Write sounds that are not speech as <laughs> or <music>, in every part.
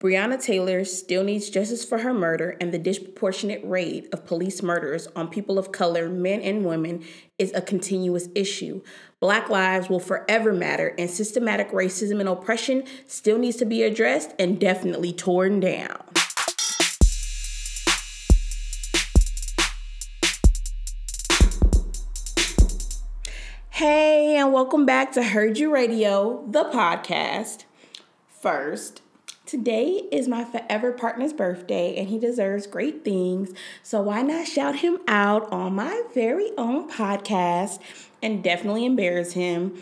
Breonna Taylor still needs justice for her murder, and the disproportionate rate of police murders on people of color, men and women, is a continuous issue. Black lives will forever matter, and systematic racism and oppression still needs to be addressed and definitely torn down. Hey, and welcome back to Heard You Radio, the podcast. First, Today is my forever partner's birthday and he deserves great things. So why not shout him out on my very own podcast and definitely embarrass him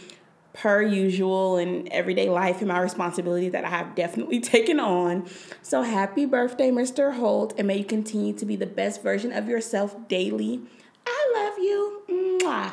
per usual in everyday life and my responsibility that I have definitely <laughs> taken on. So happy birthday, Mr. Holt, and may you continue to be the best version of yourself daily. I love you. Mwah.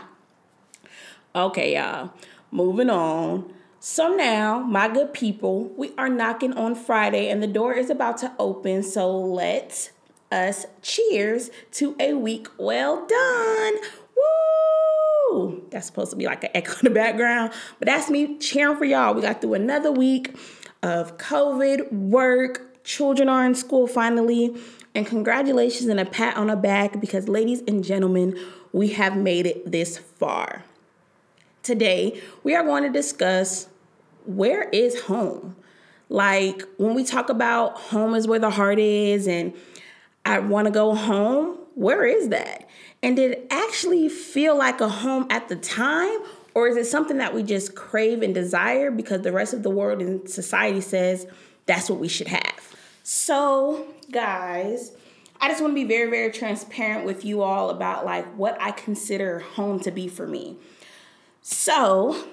Okay, y'all. Moving on. So now, my good people, we are knocking on Friday and the door is about to open. So let us cheers to a week well done. Woo! That's supposed to be like an echo in the background, but that's me cheering for y'all. We got through another week of COVID, work, children are in school finally, and congratulations and a pat on the back because, ladies and gentlemen, we have made it this far. Today, we are going to discuss where is home? Like when we talk about home is where the heart is and I want to go home, where is that? And did it actually feel like a home at the time? Or is it something that we just crave and desire because the rest of the world and society says that's what we should have? So, guys, I just want to be very, very transparent with you all about like what I consider home to be for me. So,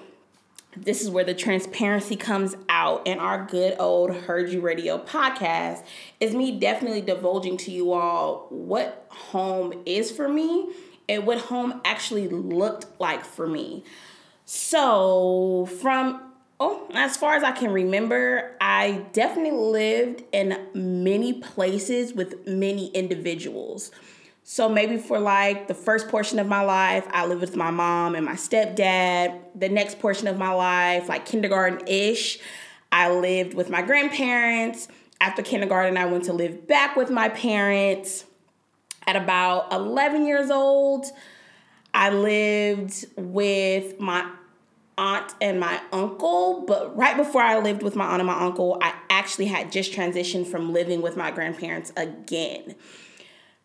this is where the transparency comes out in our good old Heard You Radio podcast is me definitely divulging to you all what home is for me and what home actually looked like for me. So, from oh, as far as I can remember, I definitely lived in many places with many individuals. So maybe for like the first portion of my life, I lived with my mom and my stepdad. The next portion of my life, like kindergarten ish, I lived with my grandparents. After kindergarten, I went to live back with my parents. At about 11 years old, I lived with my aunt and my uncle, but right before I lived with my aunt and my uncle, I actually had just transitioned from living with my grandparents again.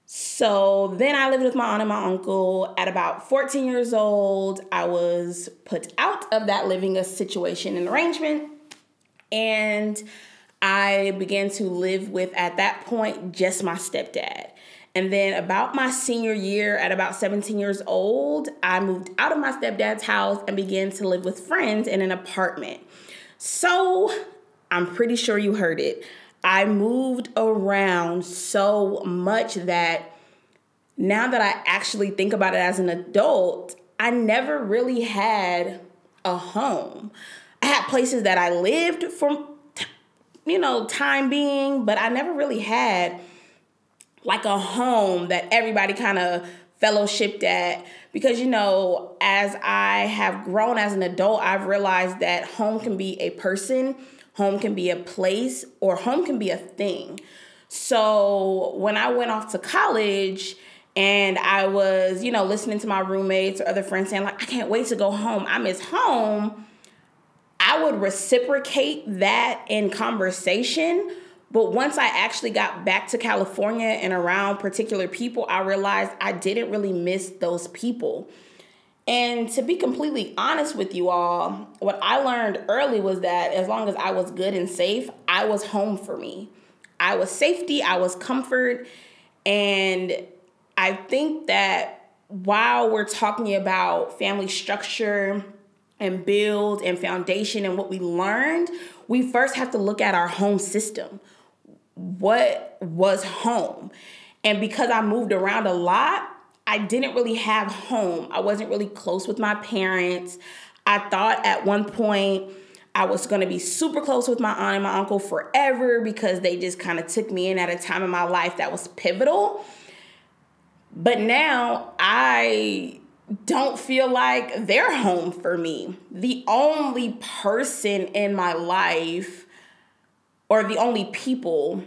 So then I lived with my aunt and my uncle. At about 14 years old, I was put out of that living situation and arrangement. And I began to live with, at that point, just my stepdad. And then, about my senior year, at about 17 years old, I moved out of my stepdad's house and began to live with friends in an apartment. So, I'm pretty sure you heard it. I moved around so much that now that I actually think about it as an adult, I never really had a home. I had places that I lived for, you know, time being, but I never really had like a home that everybody kind of fellowshipped at because you know as i have grown as an adult i've realized that home can be a person home can be a place, or home can be a thing. So when I went off to college, and I was, you know, listening to my roommates or other friends saying, like, I can't wait to go home. I miss home. I would reciprocate that in conversation. But once I actually got back to California and around particular people, I realized I didn't really miss those people. And to be completely honest with you all, what I learned early was that as long as I was good and safe, I was home for me. I was safety, I was comfort. And I think that while we're talking about family structure and build and foundation and what we learned, we first have to look at our home system. What was home? And because I moved around a lot, I didn't really have home. I wasn't really close with my parents. I thought at one point I was going to be super close with my aunt and my uncle forever because they just kind of took me in at a time in my life that was pivotal. But now I don't feel like they're home for me. The only person in my life or the only people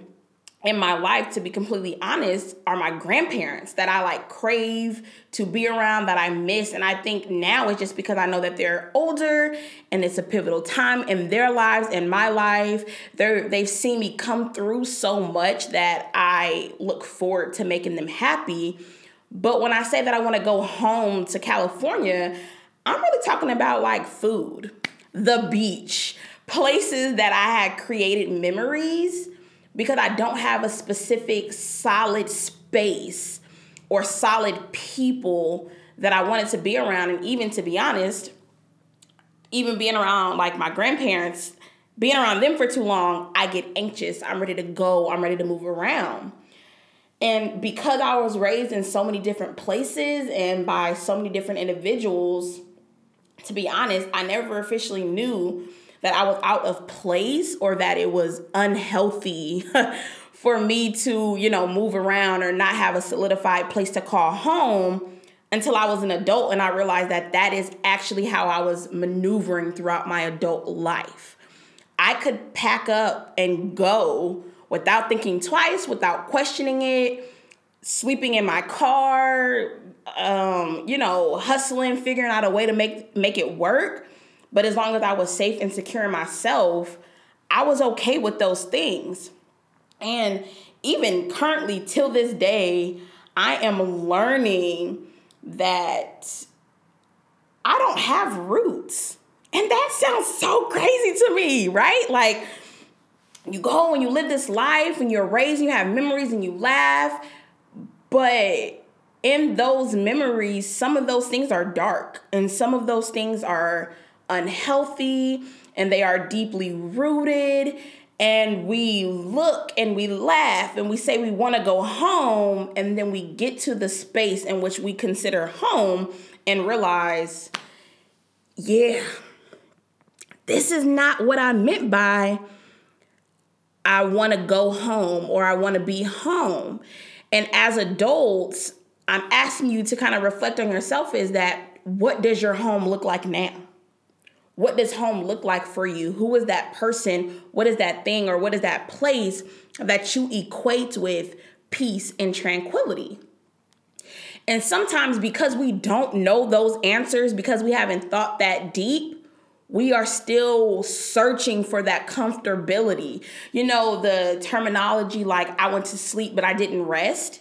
in my life, to be completely honest, are my grandparents that I like crave to be around, that I miss. And I think now it's just because I know that they're older and it's a pivotal time in their lives and my life. They're they've seen me come through so much that I look forward to making them happy. But when I say that I want to go home to California, I'm really talking about like food, the beach, places that I had created memories because I don't have a specific solid space or solid people that I wanted to be around. And even to be honest, even being around like my grandparents, being around them for too long, I get anxious. I'm ready to go, I'm ready to move around. And because I was raised in so many different places and by so many different individuals, to be honest, I never officially knew that I was out of place or that it was unhealthy <laughs> for me to, you know, move around or not have a solidified place to call home until I was an adult and I realized that that is actually how I was maneuvering throughout my adult life. I could pack up and go without thinking twice, without questioning it, sleeping in my car, um, you know, hustling, figuring out a way to make make it work but as long as I was safe and secure in myself, I was okay with those things. And even currently, till this day, I am learning that I don't have roots. And that sounds so crazy to me, right? Like, you go and you live this life and you're raised, and you have memories and you laugh, but in those memories, some of those things are dark and some of those things are unhealthy and they are deeply rooted and we look and we laugh and we say we want to go home and then we get to the space in which we consider home and realize yeah this is not what i meant by i want to go home or i want to be home. And as adults i'm asking you to kind of reflect on yourself is that what does your home look like now what does home look like for you? Who is that person? What is that thing or what is that place that you equate with peace and tranquility? And sometimes because we don't know those answers, because we haven't thought that deep, we are still searching for that comfortability. You know, the terminology like, I went to sleep, but I didn't rest.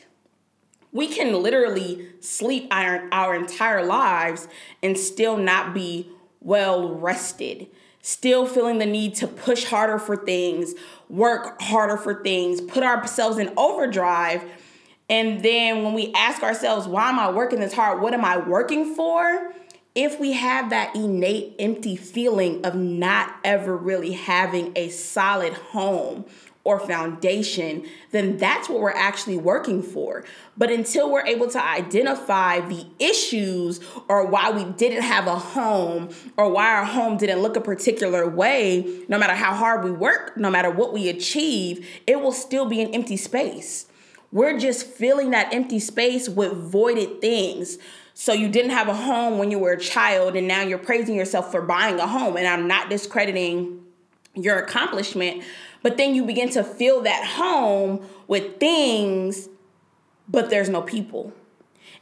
We can literally sleep our, our entire lives and still not be well rested, still feeling the need to push harder for things, work harder for things, put ourselves in overdrive. And then when we ask ourselves, why am I working this hard? What am I working for? If we have that innate empty feeling of not ever really having a solid home or foundation, then that's what we're actually working for. But until we're able to identify the issues or why we didn't have a home or why our home didn't look a particular way, no matter how hard we work, no matter what we achieve, it will still be an empty space. We're just filling that empty space with voided things. So you didn't have a home when you were a child, and now you're praising yourself for buying a home. And I'm not discrediting your accomplishment, but then you begin to fill that home with things, but there's no people.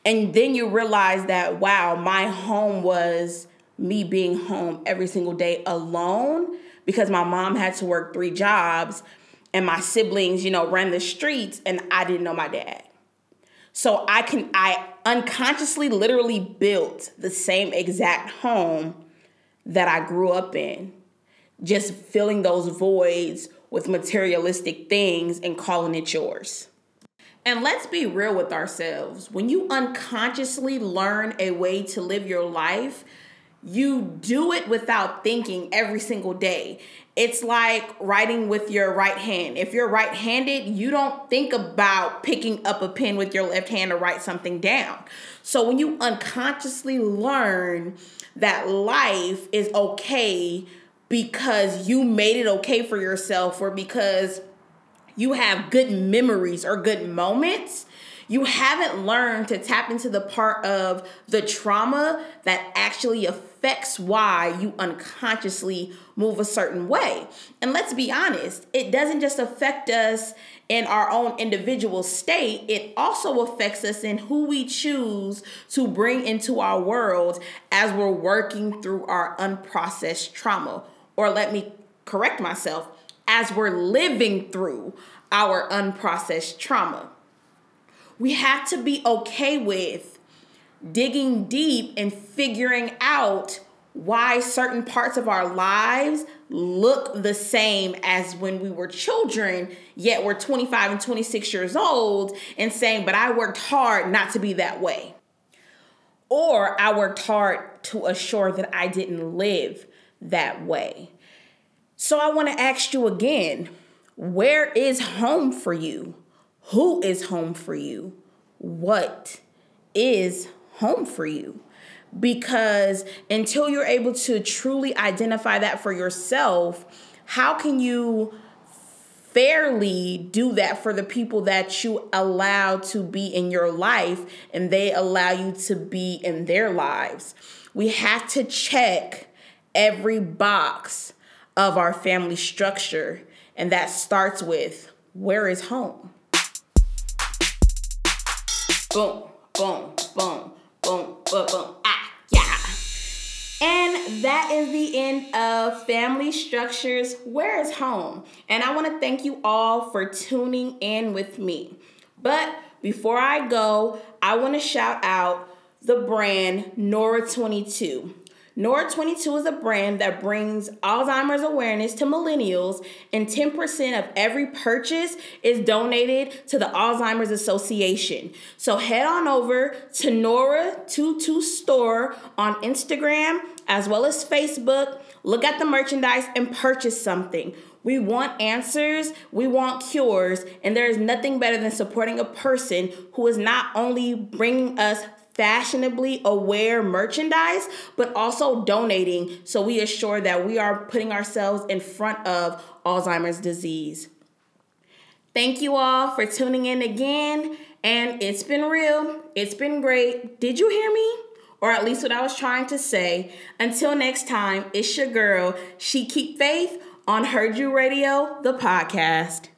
And then you realize that, wow, my home was me being home every single day alone because my mom had to work three jobs and my siblings, you know, ran the streets and I didn't know my dad. So I can I unconsciously literally built the same exact home that I grew up in. Just filling those voids with materialistic things and calling it yours. And let's be real with ourselves. When you unconsciously learn a way to live your life, you do it without thinking every single day. It's like writing with your right hand. If you're right handed, you don't think about picking up a pen with your left hand to write something down. So when you unconsciously learn that life is okay because you made it okay for yourself or because you have good memories or good moments, You haven't learned to tap into the part of the trauma that actually affects why you unconsciously move a certain way. And let's be honest, it doesn't just affect us in our own individual state, it also affects us in who we choose to bring into our world as we're working through our unprocessed trauma. Or let me correct myself, as we're living through our unprocessed trauma. We have to be okay with digging deep and figuring out why certain parts of our lives look the same as when we were children, yet we're 25 and 26 years old, and saying, But I worked hard not to be that way. Or I worked hard to assure that I didn't live that way. So I want to ask you again where is home for you? Who is home for you? What is home for you? Because until you're able to truly identify that for yourself, how can you fairly do that for the people that you allow to be in your life and they allow you to be in their lives? We have to check every box of our family structure. And that starts with where is home? Boom, boom, boom, boom, boom, boom. Ah, yeah. And that is the end of Family Structures Where is Home? And I want to thank you all for tuning in with me. But before I go, I want to shout out the brand Nora22. NOR22 is a brand that brings Alzheimer's awareness to millennials, and 10% of every purchase is donated to the Alzheimer's Association. So head on over to Nora22 Store on Instagram as well as Facebook. Look at the merchandise and purchase something. We want answers, we want cures, and there is nothing better than supporting a person who is not only bringing us fashionably aware merchandise, but also donating so we assure that we are putting ourselves in front of Alzheimer's disease. Thank you all for tuning in again. And it's been real. It's been great. Did you hear me? Or at least what I was trying to say. Until next time, it's your girl. She keep faith on Heard You Radio, the podcast.